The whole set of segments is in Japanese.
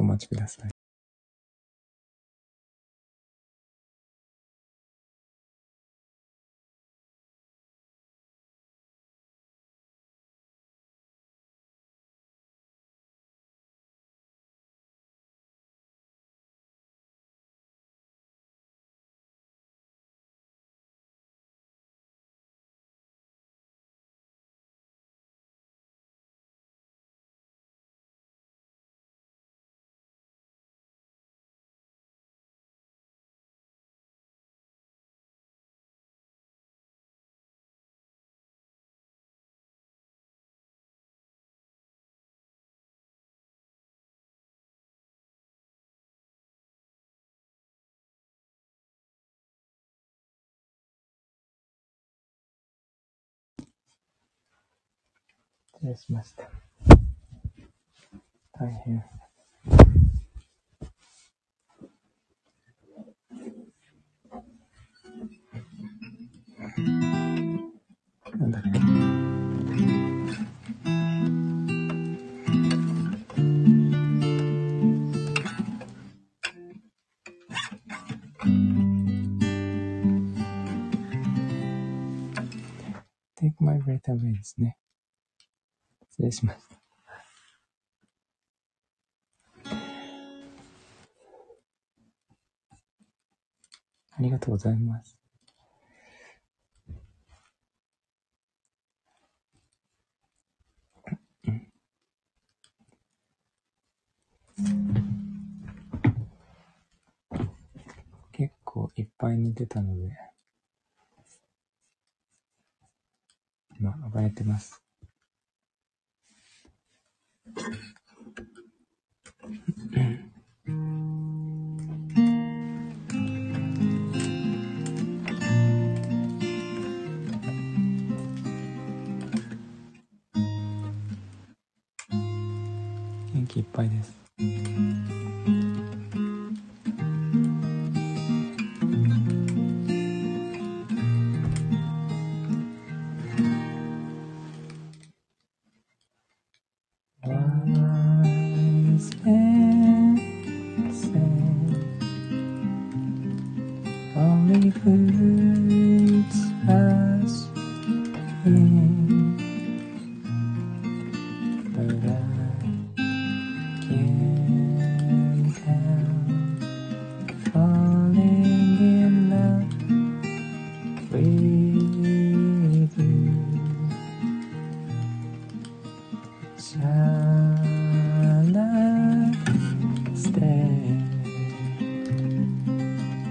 お待ちください。失礼しました。大変。なんだっけ。Take my breath away ですね。失礼しました。ありがとうございます。結構いっぱい寝てたので、今暴れてます。元気いっぱいです。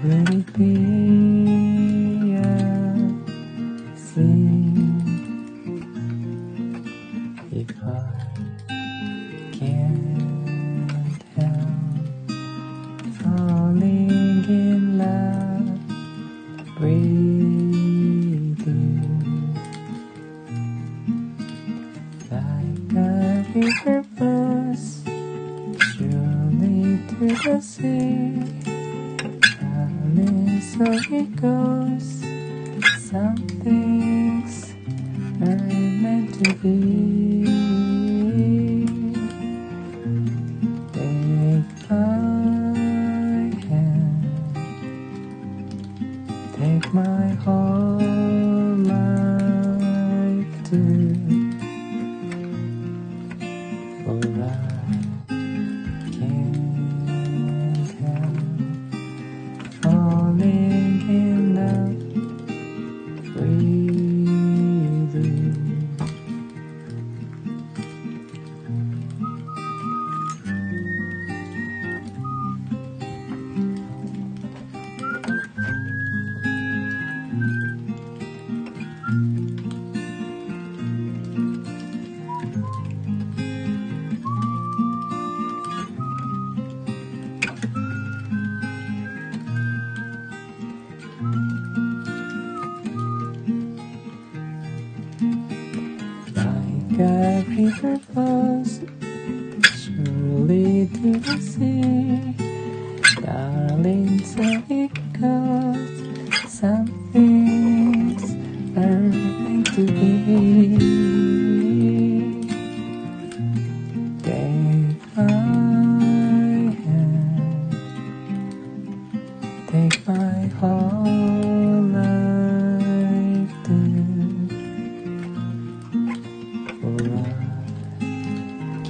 Let it be.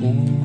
home.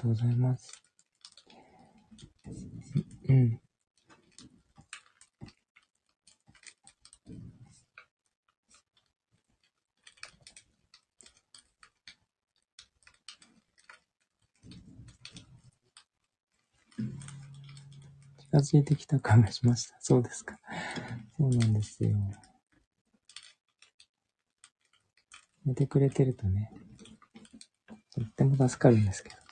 とうございます。うん。近づいてきた感がしました。そうですか。そうなん。ですよ。寝てくれてるとね、とっても助かるん。ですけど。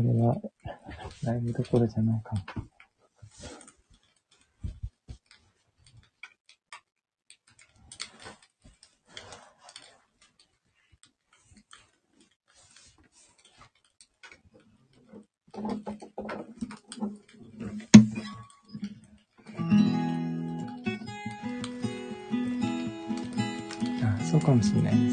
これは、ライブどころじゃないかも。あ、そうかもしれないね。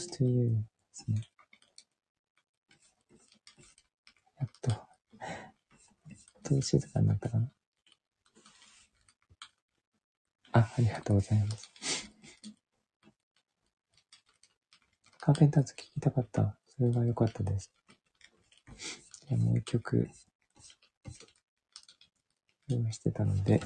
just to ですね。やっと、ちょっと静かになったかな。あ、ありがとうございます。カーペンターズ聴きたかった。それは良かったです。じゃあもう一曲、用意してたので。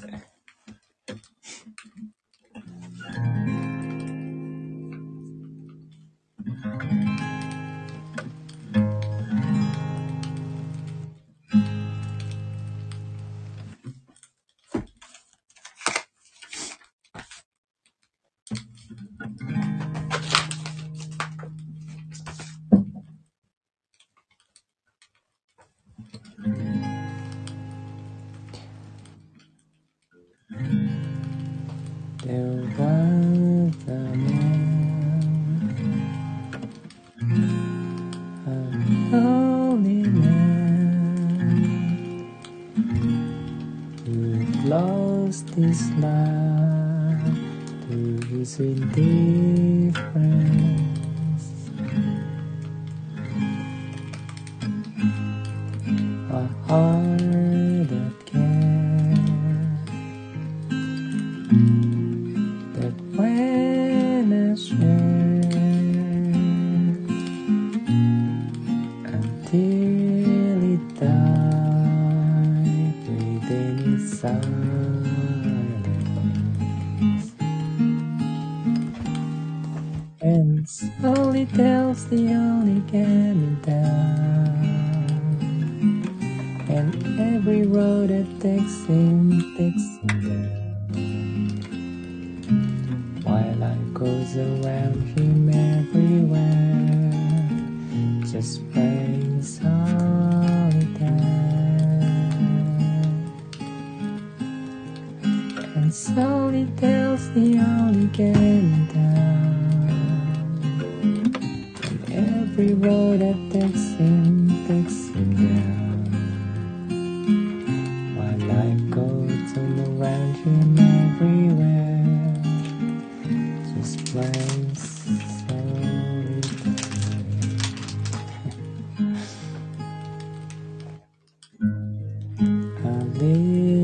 Deus.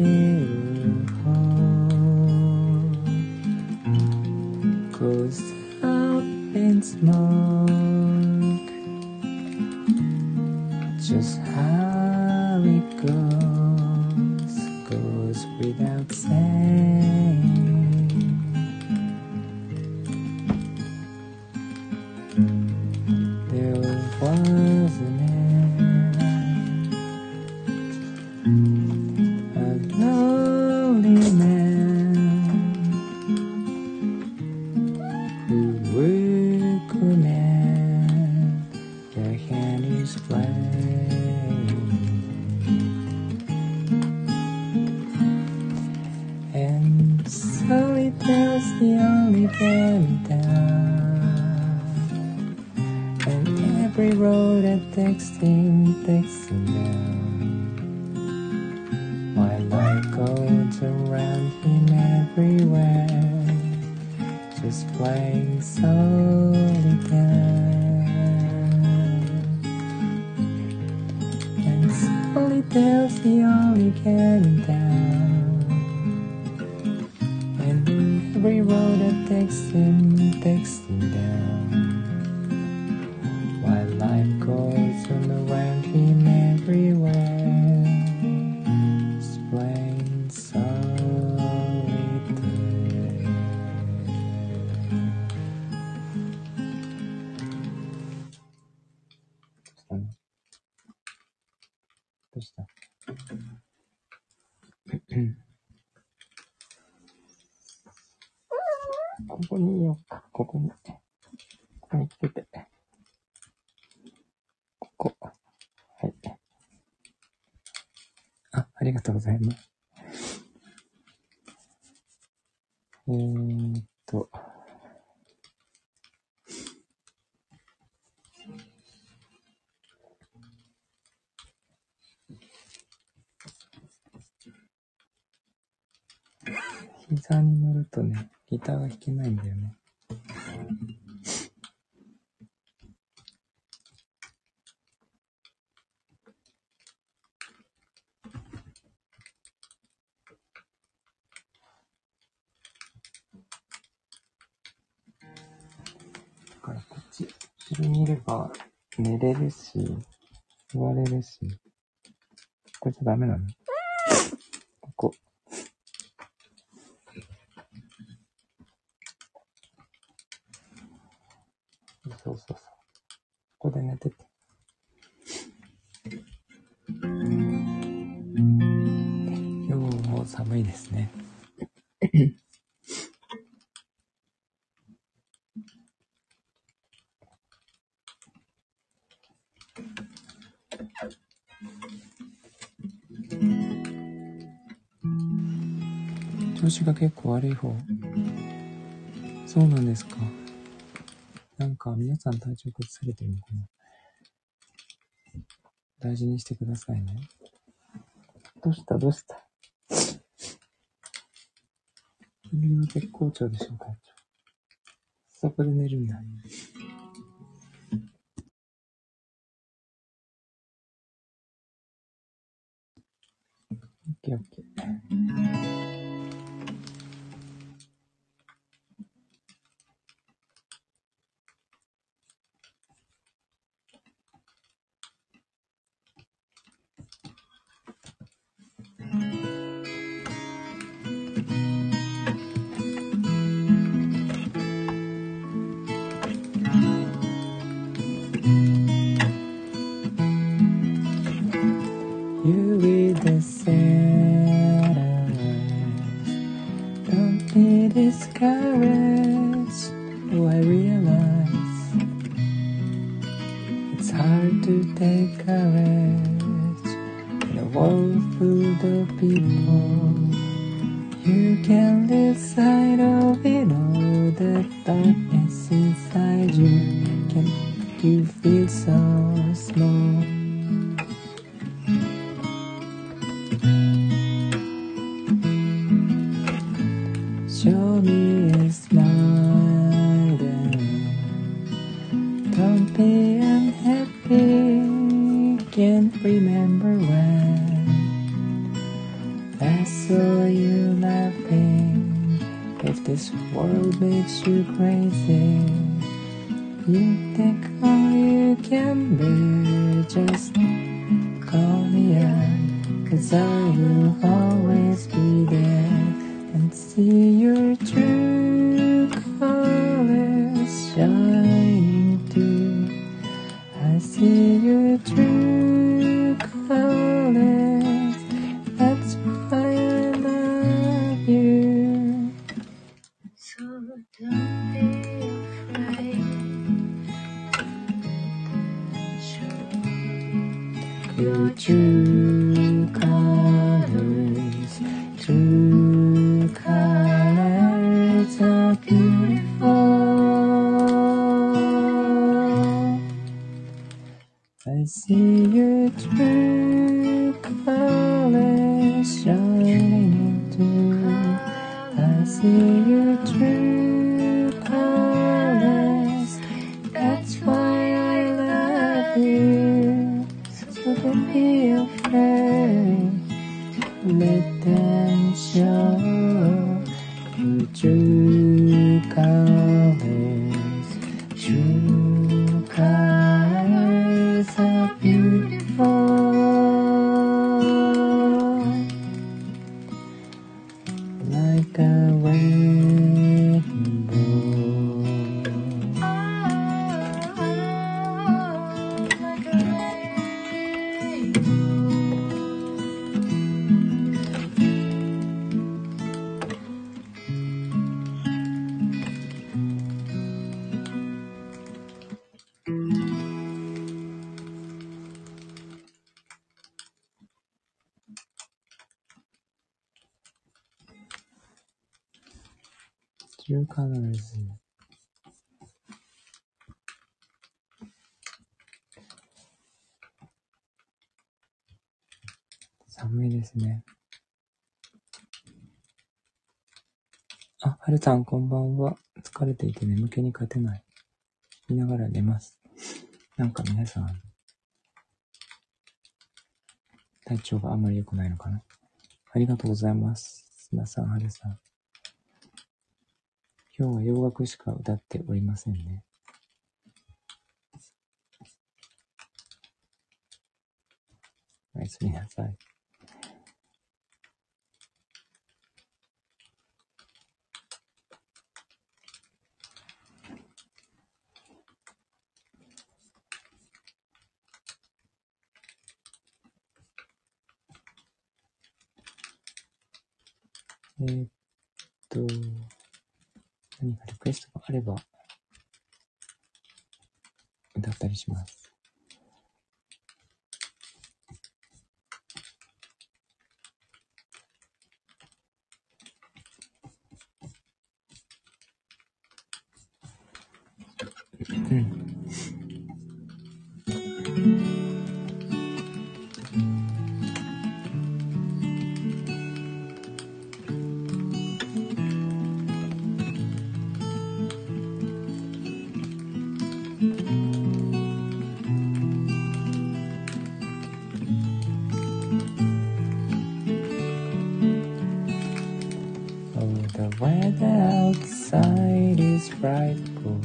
えー、っと。膝に乗るとね、ギターが弾けないんだよね。 하면 ちが結構悪い方。そうなんですか。なんか皆さん体調崩されてるのかな大事にしてくださいね。どうした？どうした？君は絶好調でしょうかそこで寝るんだ。はるさんこんばんは。疲れていて眠気に勝てない。見ながら寝ます。なんか皆さん、体調があまり良くないのかな？ありがとうございます。砂さん、はるさん。今日は洋楽しか歌っておりませんね。おやすみなさい。えーっと、何かリクエストがあれば、歌ったりします。Frightful.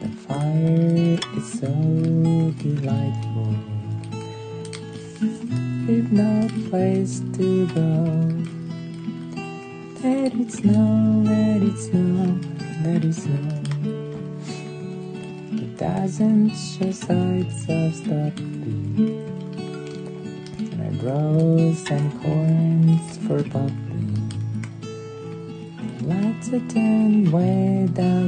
The fire is so delightful. We've no place to go. Let it snow, let it snow, let it snow. It doesn't show of pretend way down.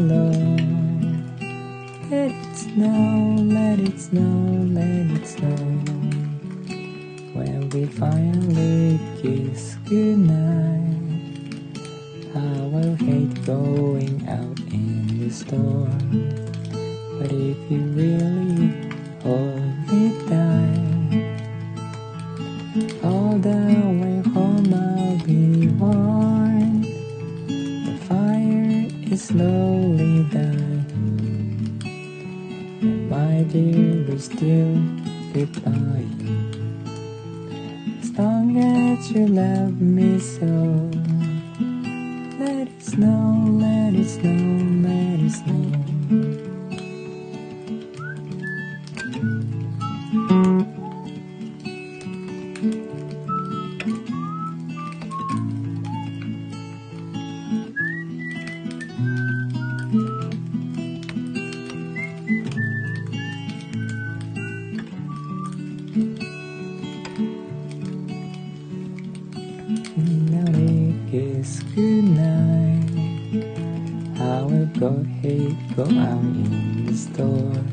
Go out in the store.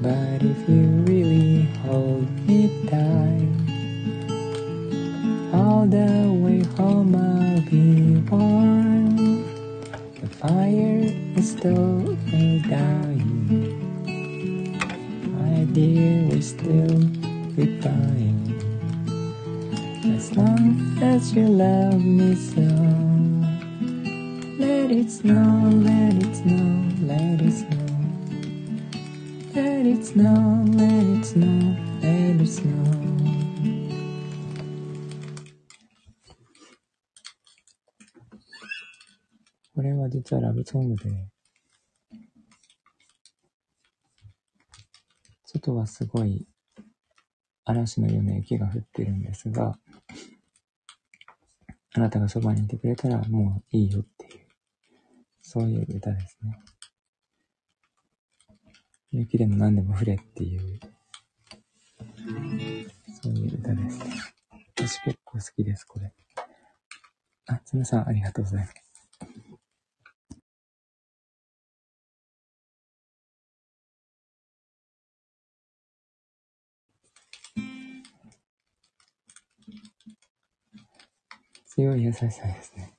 But if you really hold me tight, all the way home I'll be warm. The fire is slowly dying. My dear, we're still goodbye. As long as you love me so, let it snow, let it snow, let it snow. Let it snow, let it snow, let it snow. これは実はラブソングで、外はすごい嵐のような雪が降ってるんですが、あなたがそばにいてくれたらもういいよっていう、そういう歌ですね。雪でも何でも降れっていう、そういう歌です。私結構好きです、これ。あ、つむさんありがとうございます。強い優しさですね。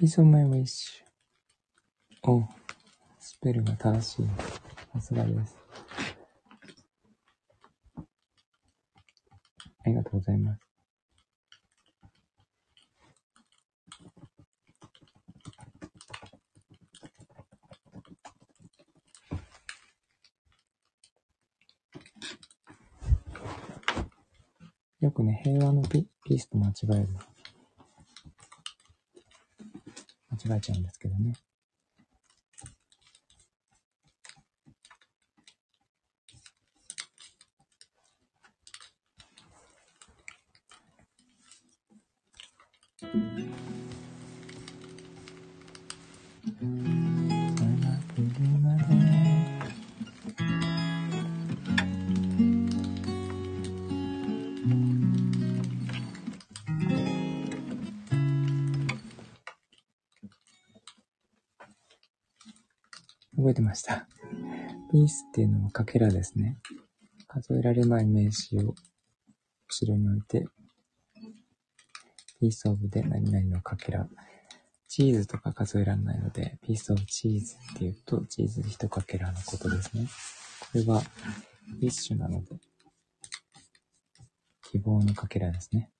Peace of my wish. お、スペルが正しい。さすがです。ありがとうございます。よくね、平和のピピースと間違える。間違えちゃうんですけどね。覚えてました。ピースっていうのはかけらですね。数えられない名詞を後ろに置いて、ピースオブで何々のかけら。チーズとか数えられないので、ピースオブチーズっていうと、チーズ一かけらのことですね。これは一種なので、希望のかけらですね。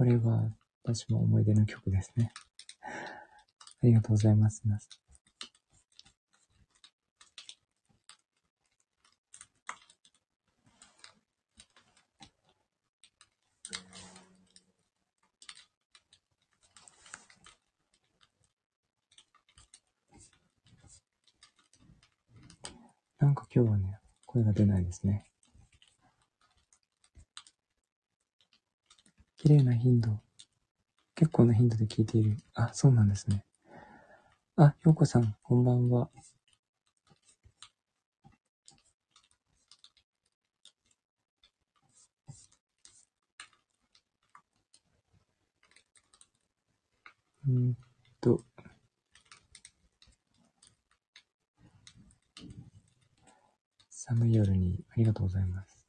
これは私も思い出の曲ですね。ありがとうございます。なんか今日はね、声が出ないですね。綺麗な頻度、結構な頻度で聞いている。あ、そうなんですね。あ、ようこさん、こんばんは。うんと。寒い夜にありがとうございます。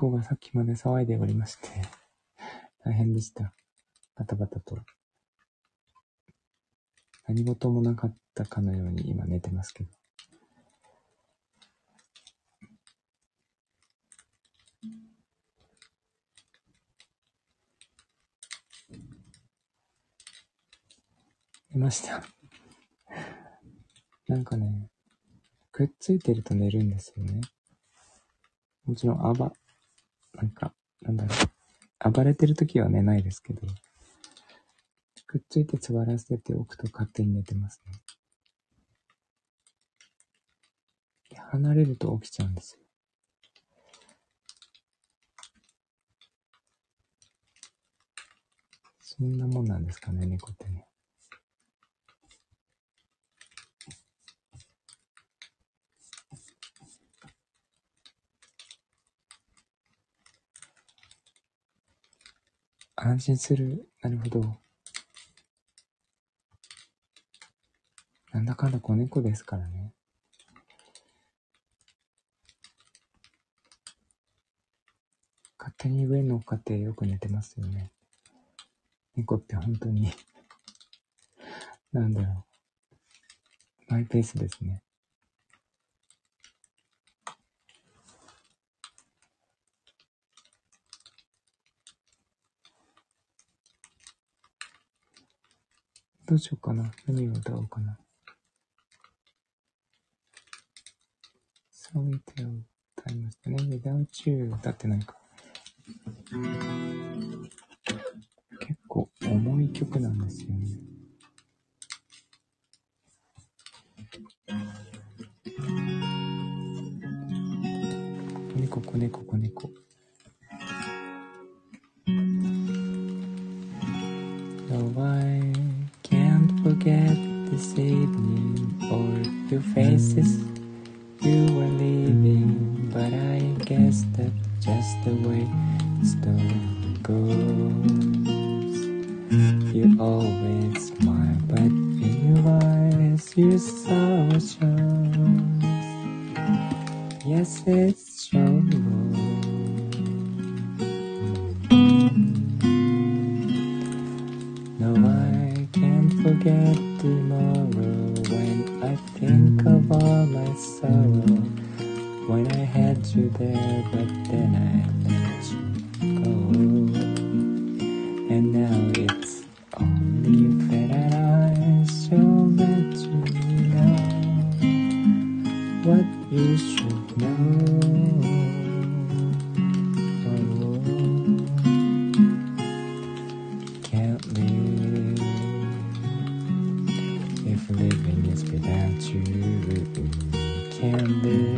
猫がさっきまで騒いでおりまして、大変でした。バタバタと。何事もなかったかのように今寝てますけど。寝ました。なんかね、くっついてると寝るんですよね。もちろん、あば、なんか、なんだろう。暴れてるときは寝ないですけど、くっついて座らせておくと勝手に寝てますね。で離れると起きちゃうんですよ。そんなもんなんですかね、猫ってね。安心する。なるほど。なんだかんだ子猫ですからね。勝手に上に乗っかってよく寝てますよね。猫って本当になんだろう。マイペースですね。どうしようかな。何を歌おうかな。Sorry Tale 歌いましたね。Without You 歌ってないか。結構重い曲なんですよね。猫、子猫、子猫。This evening or your faces you were leaving, but I guess that's just the way the story goes. can be.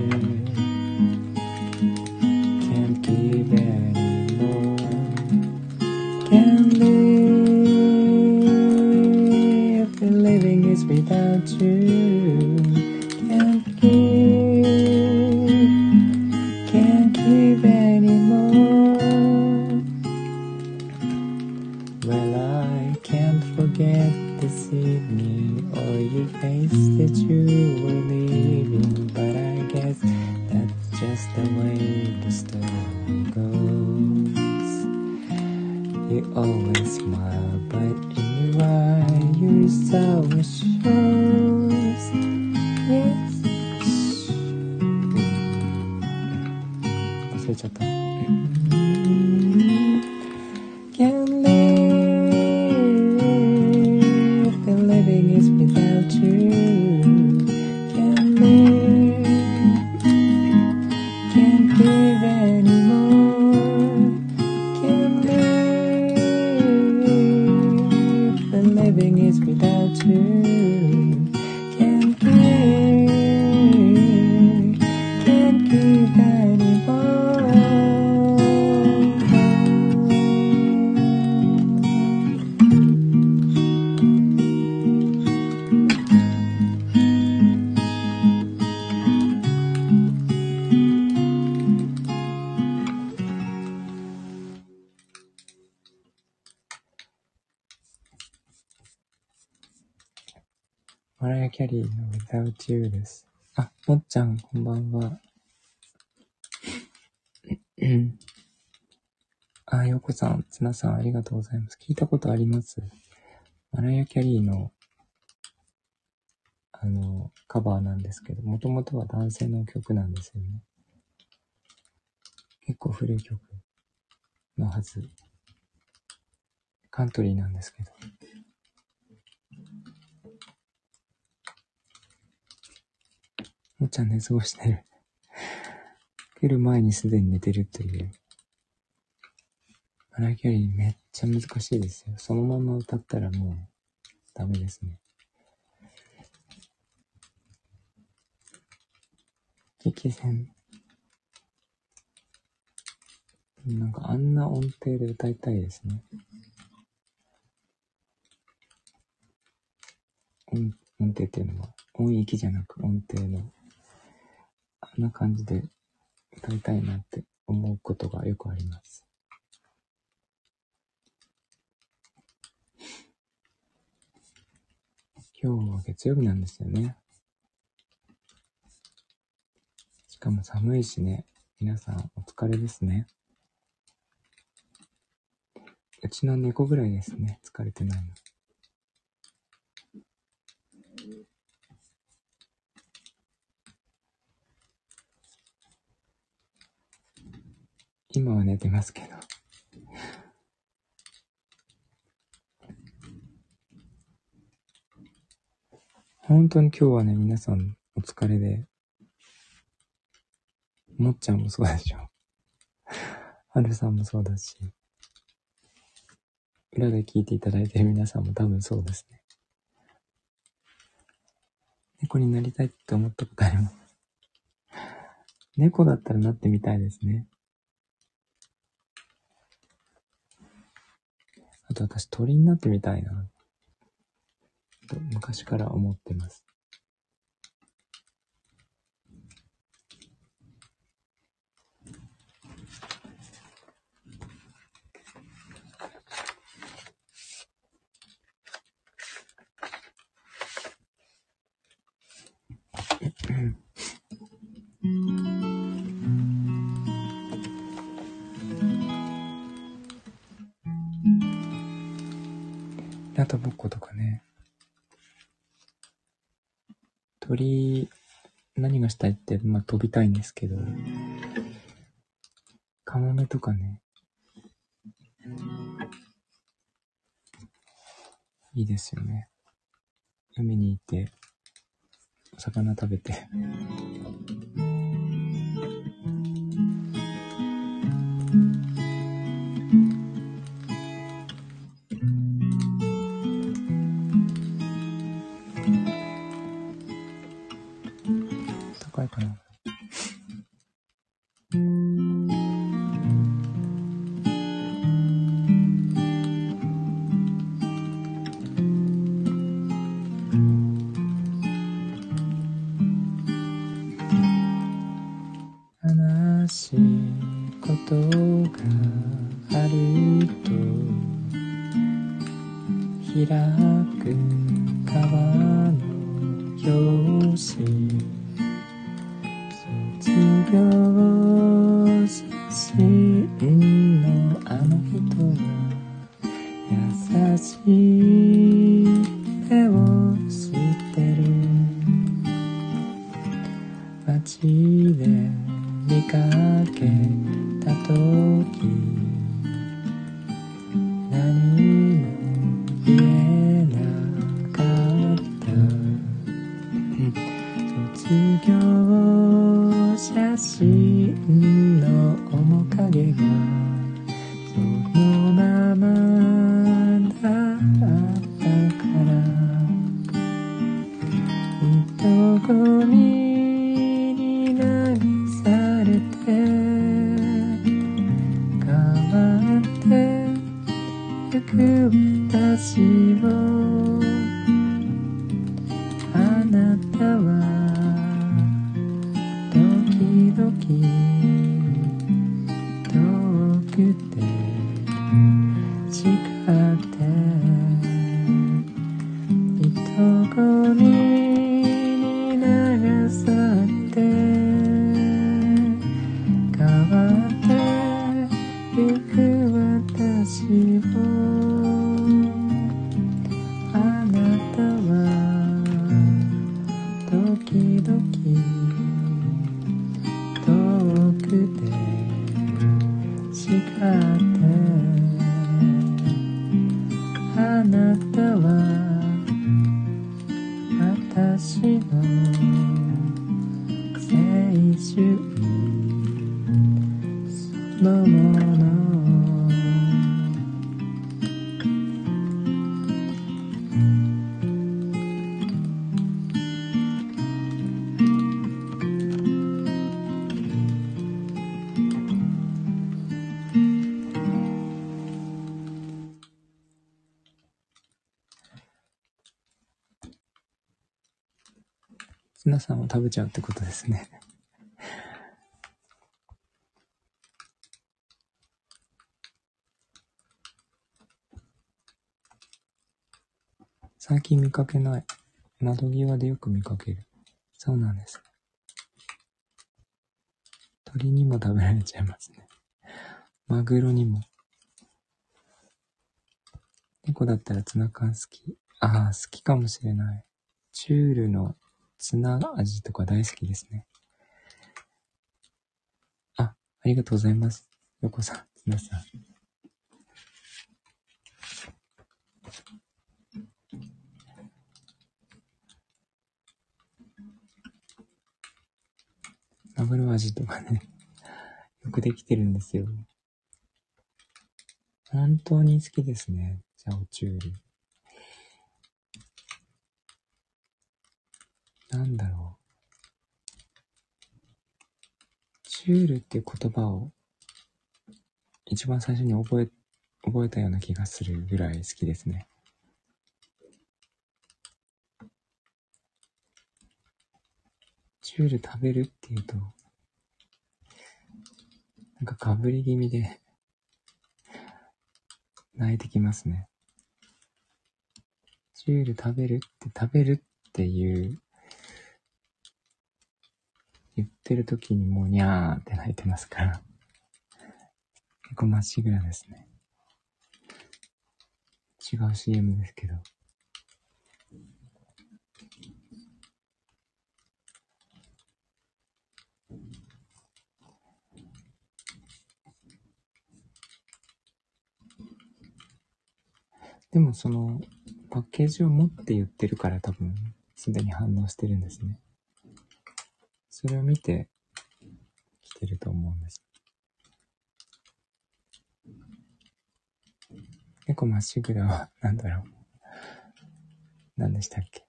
こさん、つなさん、ありがとうございます。聞いたことあります？マライア・キャリーの、あの、カバーなんですけど、もともとは男性の曲なんですよね。結構古い曲のはず。カントリーなんですけど。もっちゃん寝過ごしてる。来る前にすでに寝てるっていう。マライアキャリーめっちゃ難しいですよ。そのまま歌ったらもうダメですね。激戦。なんかあんな音程で歌いたいですね。音音程っていうのは音域じゃなく音程のあんな感じで歌いたいなって思うことがよくあります。今日は月曜日なんですよね。しかも寒いしね。皆さんお疲れですね。うちの猫ぐらいですね。疲れてないの。今は寝てますけど。本当に今日はね、皆さんお疲れで。もっちゃんもそうでしょ。はるさんもそうだし。裏で聞いていただいてる皆さんも多分そうですね。猫になりたいって思ったことあります。猫だったらなってみたいですね。あと私鳥になってみたいな。と昔から思ってます。あとぼっことかね。鳥、何がしたいって、まあ、飛びたいんですけど、カモメとかね、いいですよね。海に行って、お魚食べて。さんを食べちゃうってことですね。最近見かけない。窓際でよく見かける。そうなんです。鳥にも食べられちゃいますね。マグロにも。猫だったらツナ缶好き？ああ、好きかもしれない。チュールのツナ味とか大好きですね。あ、ありがとうございます。よこさん、ツナさん。マグロ味とかね、よくできてるんですよ。本当に好きですね。チャオチューなんだろう。チュールっていう言葉を一番最初に覚え、覚えたような気がするぐらい好きですね。チュール食べるっていうと、なんかかぶり気味で 泣いてきますね。チュール食べるって食べるっていう言てる時にもうにゃーって泣いてますから。結構まっしぐらですね。違う CM ですけど。でもそのパッケージを持って言ってるから多分すでに反応してるんですね。それを見て来てると思うんです。猫まっしぐらは 何だろう。何でしたっけ？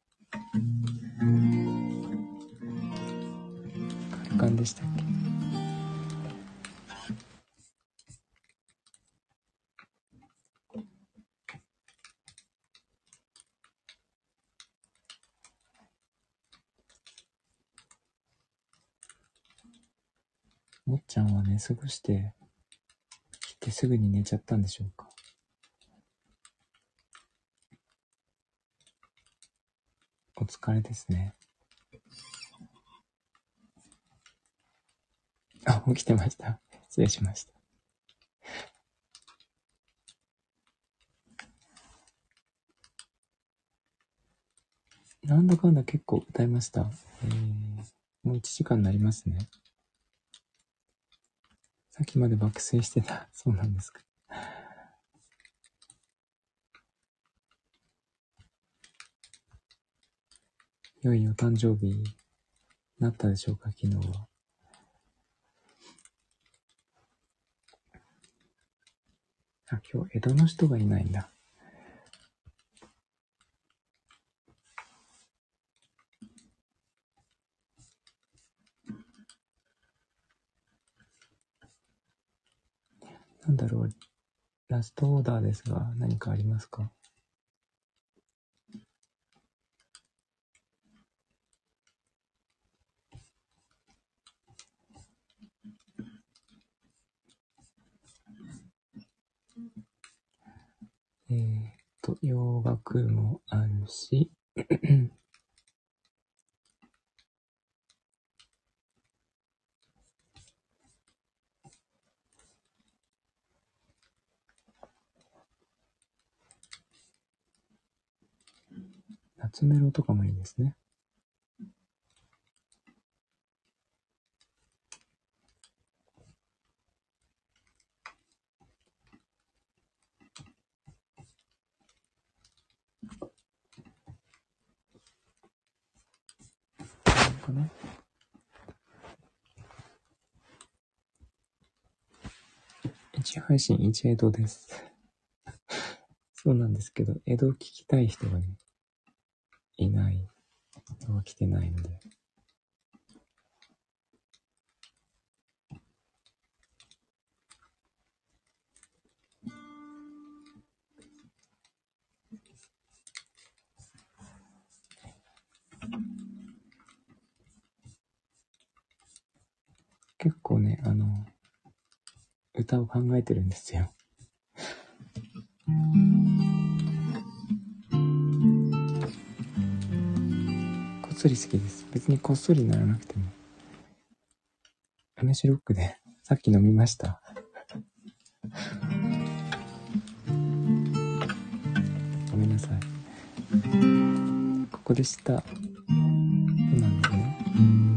カルカンでしたっけ？もっちゃんは寝過ごして、来てすぐに寝ちゃったんでしょうか？お疲れですね。あ、起きてました。失礼しました。なんだかんだ結構歌いました。えー、もう1時間になりますね。さっきまで爆睡してた。そうなんですか。良いお誕生日になったでしょうか、昨日は。あ、今日江戸の人がいないんだ。なんだろう、ラストオーダーですが、何かありますか？えーっと、洋楽もあるし、夏メロとかもいいですね。かね。一配信一江戸です。そうなんですけど、江戸聞きたい人がね、いない。人が来てないので。結構ね、あの、歌を考えてるんですよ。そり好きです。別にこっそりならなくても。試しロックで、さっき飲みました。ごめんなさい。ここでした。そうなんだよね。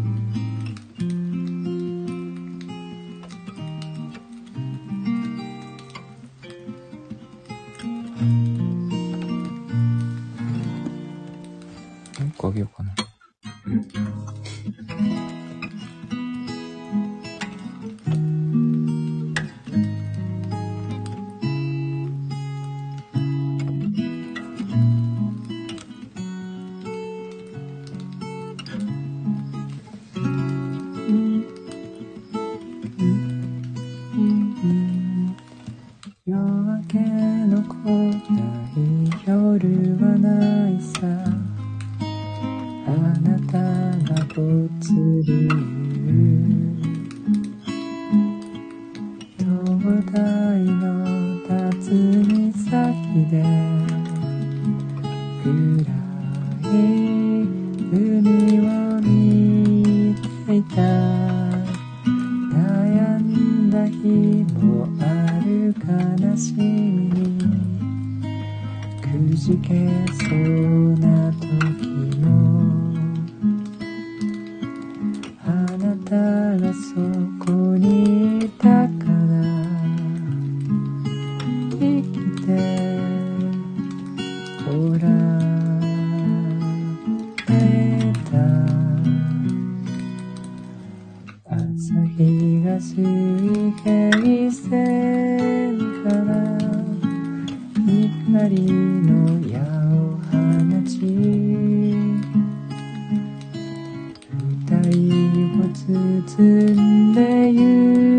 愛を包んでゆく。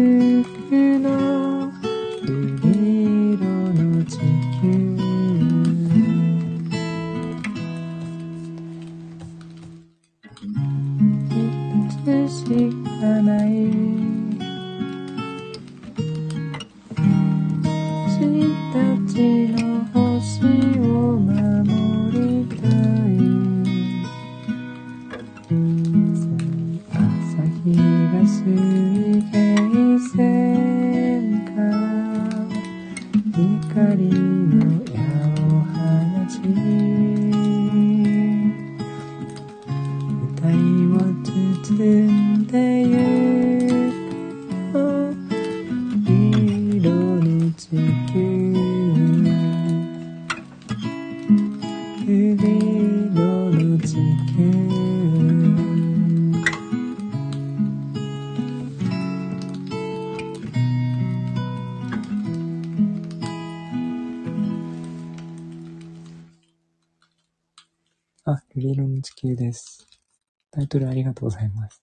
がとうございます。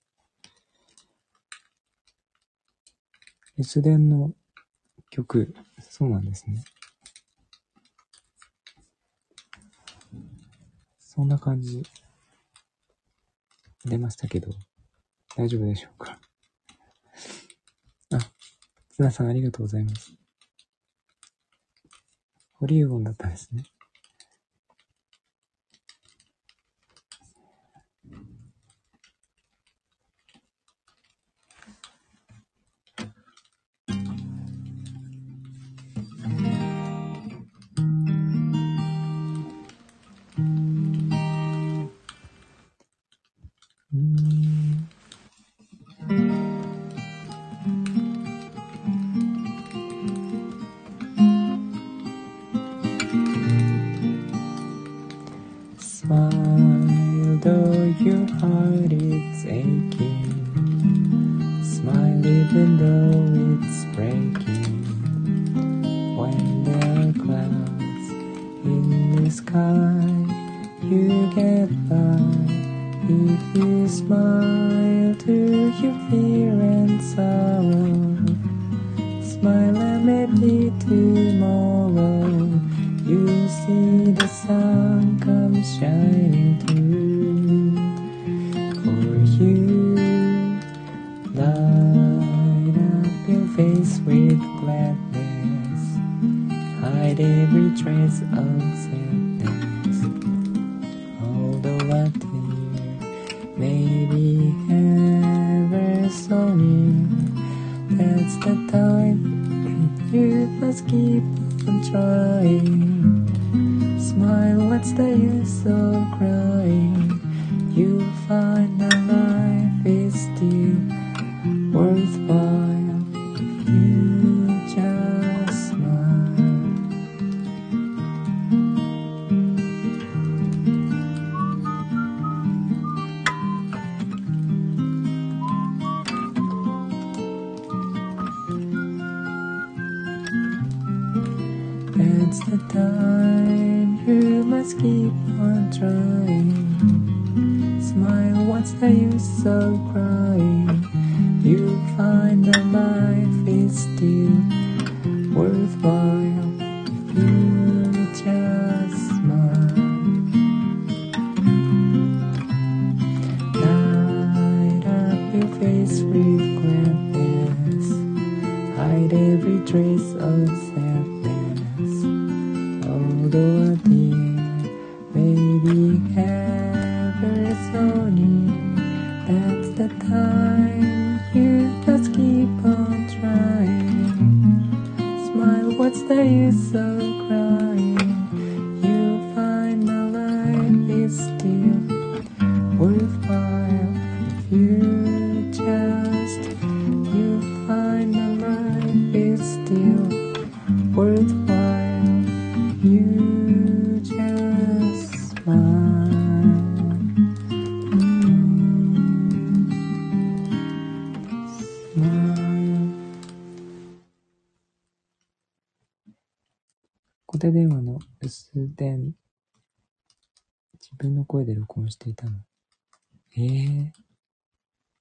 留守電の曲、そうなんですね。そんな感じ、出ましたけど、大丈夫でしょうか。あ、津田さんありがとうございます。ホリエモンだったんですね。Your heart it's aching. Smile even though it's breaking. When there are clouds in the sky, you get by. If you smile is so していたの。ええー、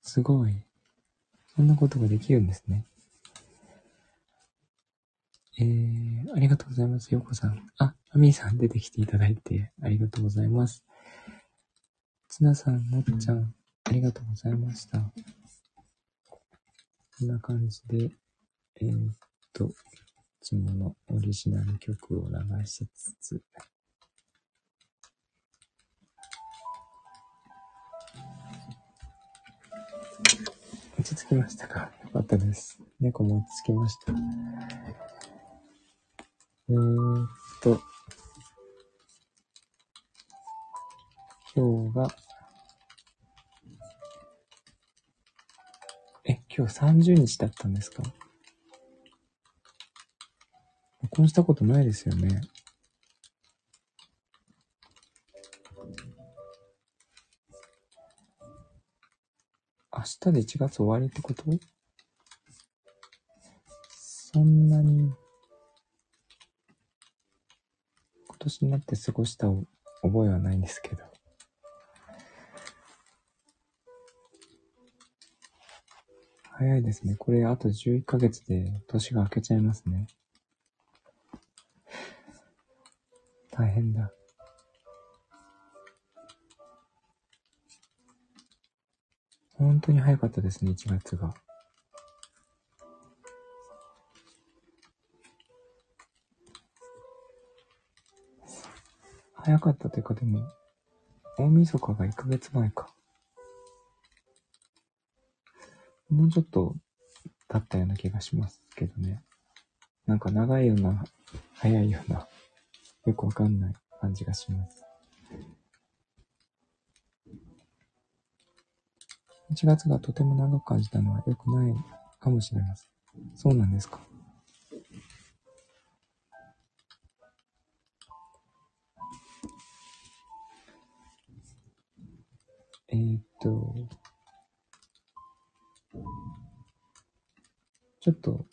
すごい。そんなことができるんですね。えー、ありがとうございます。ようこさん。あ、アミーさん出てきていただいてありがとうございます。つなさん、なっちゃん、ありがとうございました。こんな感じで、えー、っと、いつものオリジナル曲を流しつつ、落ち着きましたか？よかったです。猫も落ち着きました。えーっと、今日が、え、今日30日だったんですか？録音したことないですよね。明日で1月終わりってこと？そんなに今年になって過ごした覚えはないんですけど。早いですね。これあと11ヶ月で年が明けちゃいますね。大変だ。本当に早かったですね、1月が。早かったというか、でも、大晦日が1ヶ月前か。もうちょっと経ったような気がしますけどね。なんか長いような、早いような、よくわかんない感じがします。1月がとても長く感じたのは良くないかもしれません。そうなんですか。えーっと、ちょっと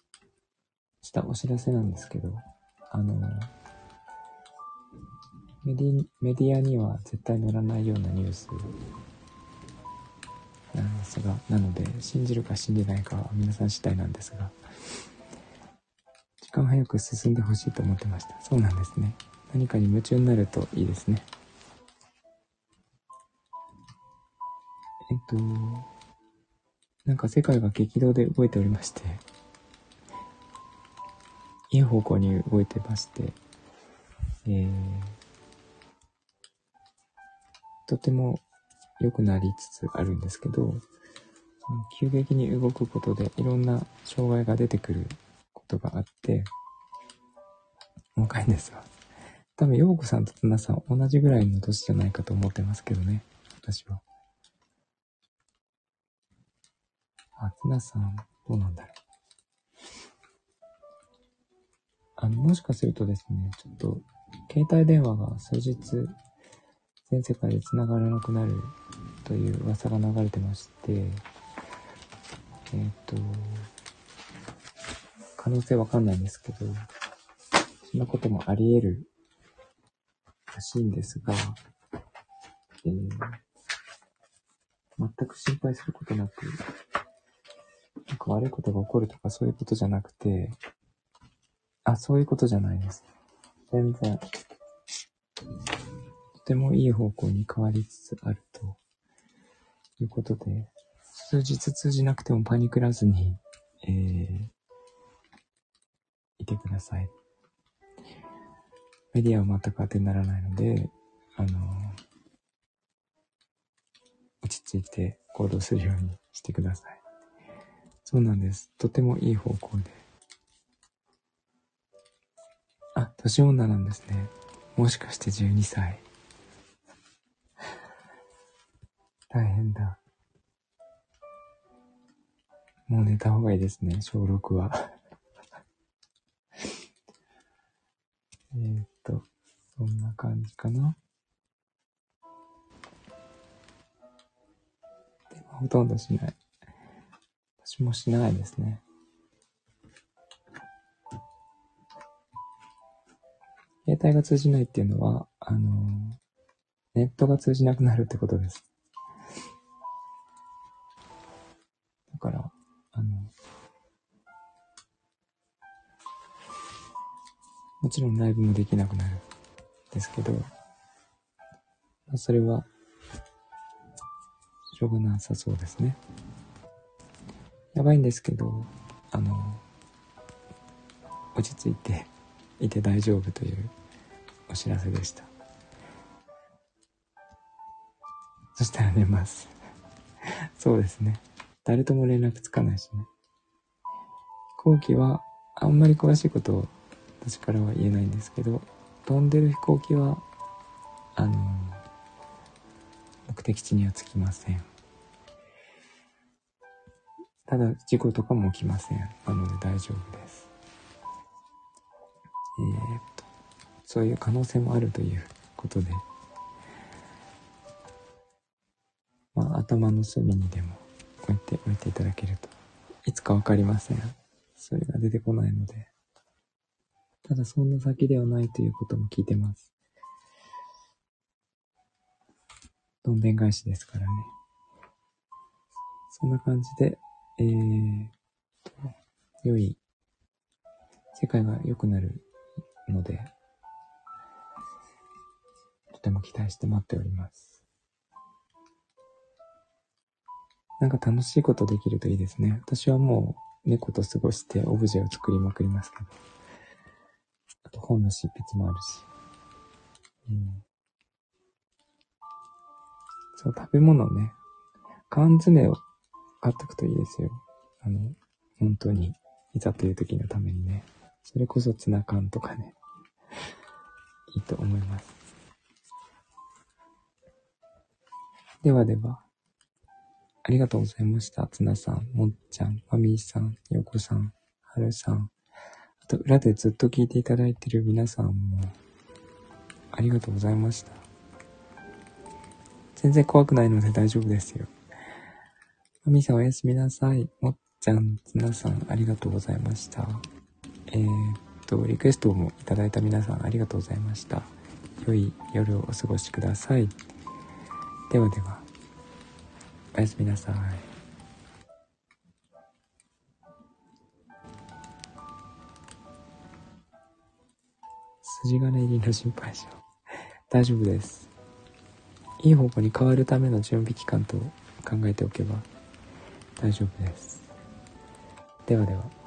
したお知らせなんですけど、あの、メディメディアには絶対載らないようなニュースなんですが、なので、信じるか信じないかは皆さん次第なんですが、時間早く進んでほしいと思ってました。そうなんですね。何かに夢中になるといいですね。えっと、なんか世界が激動で動いておりまして、いい方向に動いてまして、えー、とても良くなりつつあるんですけど、急激に動くことでいろんな障害が出てくることがあって、若いんですわ。多分、ヨーコさんとツナさん同じぐらいの年じゃないかと思ってますけどね、私は。あ、ツナさん、どうなんだろう。あの、もしかするとですね、ちょっと、携帯電話が数日、全世界で繋がらなくなるという噂が流れてまして、えっ、と、可能性わかんないんですけど、そんなこともあり得るらしいんですが、えー全く心配することなく、なんか悪いことが起こるとかそういうことじゃなくて、あ、そういうことじゃないです。全然、とてもいい方向に変わりつつあるということで、数日通じなくてもパニクらずに、えー、いてください。メディアは全く当てにならないので、あの、落ち着いて行動するようにしてください。そうなんです。とてもいい方向で。あ、年女なんですね。もしかして12歳。大変だ。もう寝た方がいいですね、小6は。えっと、そんな感じかな。でもほとんどしない。私もしないですね。携帯が通じないっていうのは、あの、ネットが通じなくなるってことです。だから、あの、もちろんライブもできなくなるんですけど、まあそれは、しょうがなさそうですね。やばいんですけど、あの、落ち着いていて大丈夫というお知らせでした。そしたら寝ます。そうですね。誰とも連絡つかないしね。飛行機はあんまり詳しいことを私からは言えないんですけど、飛んでる飛行機は、あの、目的地には着きません。ただ、事故とかも起きません。なので大丈夫です。えーっと、そういう可能性もあるということで、まあ、頭の隅にでも置いておいていただけると、いつかわかりません。それが出てこないので。ただ、そんな先ではないということも聞いてます。どんでん返しですからね。そんな感じで、えーと、良い、世界が良くなるので、とても期待して待っております。なんか楽しいことできるといいですね。私はもう猫と過ごしてオブジェを作りまくりますけど。あと本の執筆もあるし。うん。そう、食べ物ね。缶詰を買っとくといいですよ。あの、本当に、いざという時のためにね。それこそツナ缶とかね。いいと思います。ではでは、ありがとうございました。ツナさん、もっちゃん、マミーさん、ヨコさん、はるさん、あと裏でずっと聞いていただいている皆さんも、ありがとうございました。全然怖くないので大丈夫ですよ。マミさんおやすみなさい。もっちゃん、つなさん、ありがとうございました。えー、っと、リクエストもいただいた皆さん、ありがとうございました。良い夜をお過ごしください。ではでは、おやすみなさい。筋金入りの心配性。大丈夫です。いい方向に変わるための準備期間と考えておけば大丈夫です。ではでは。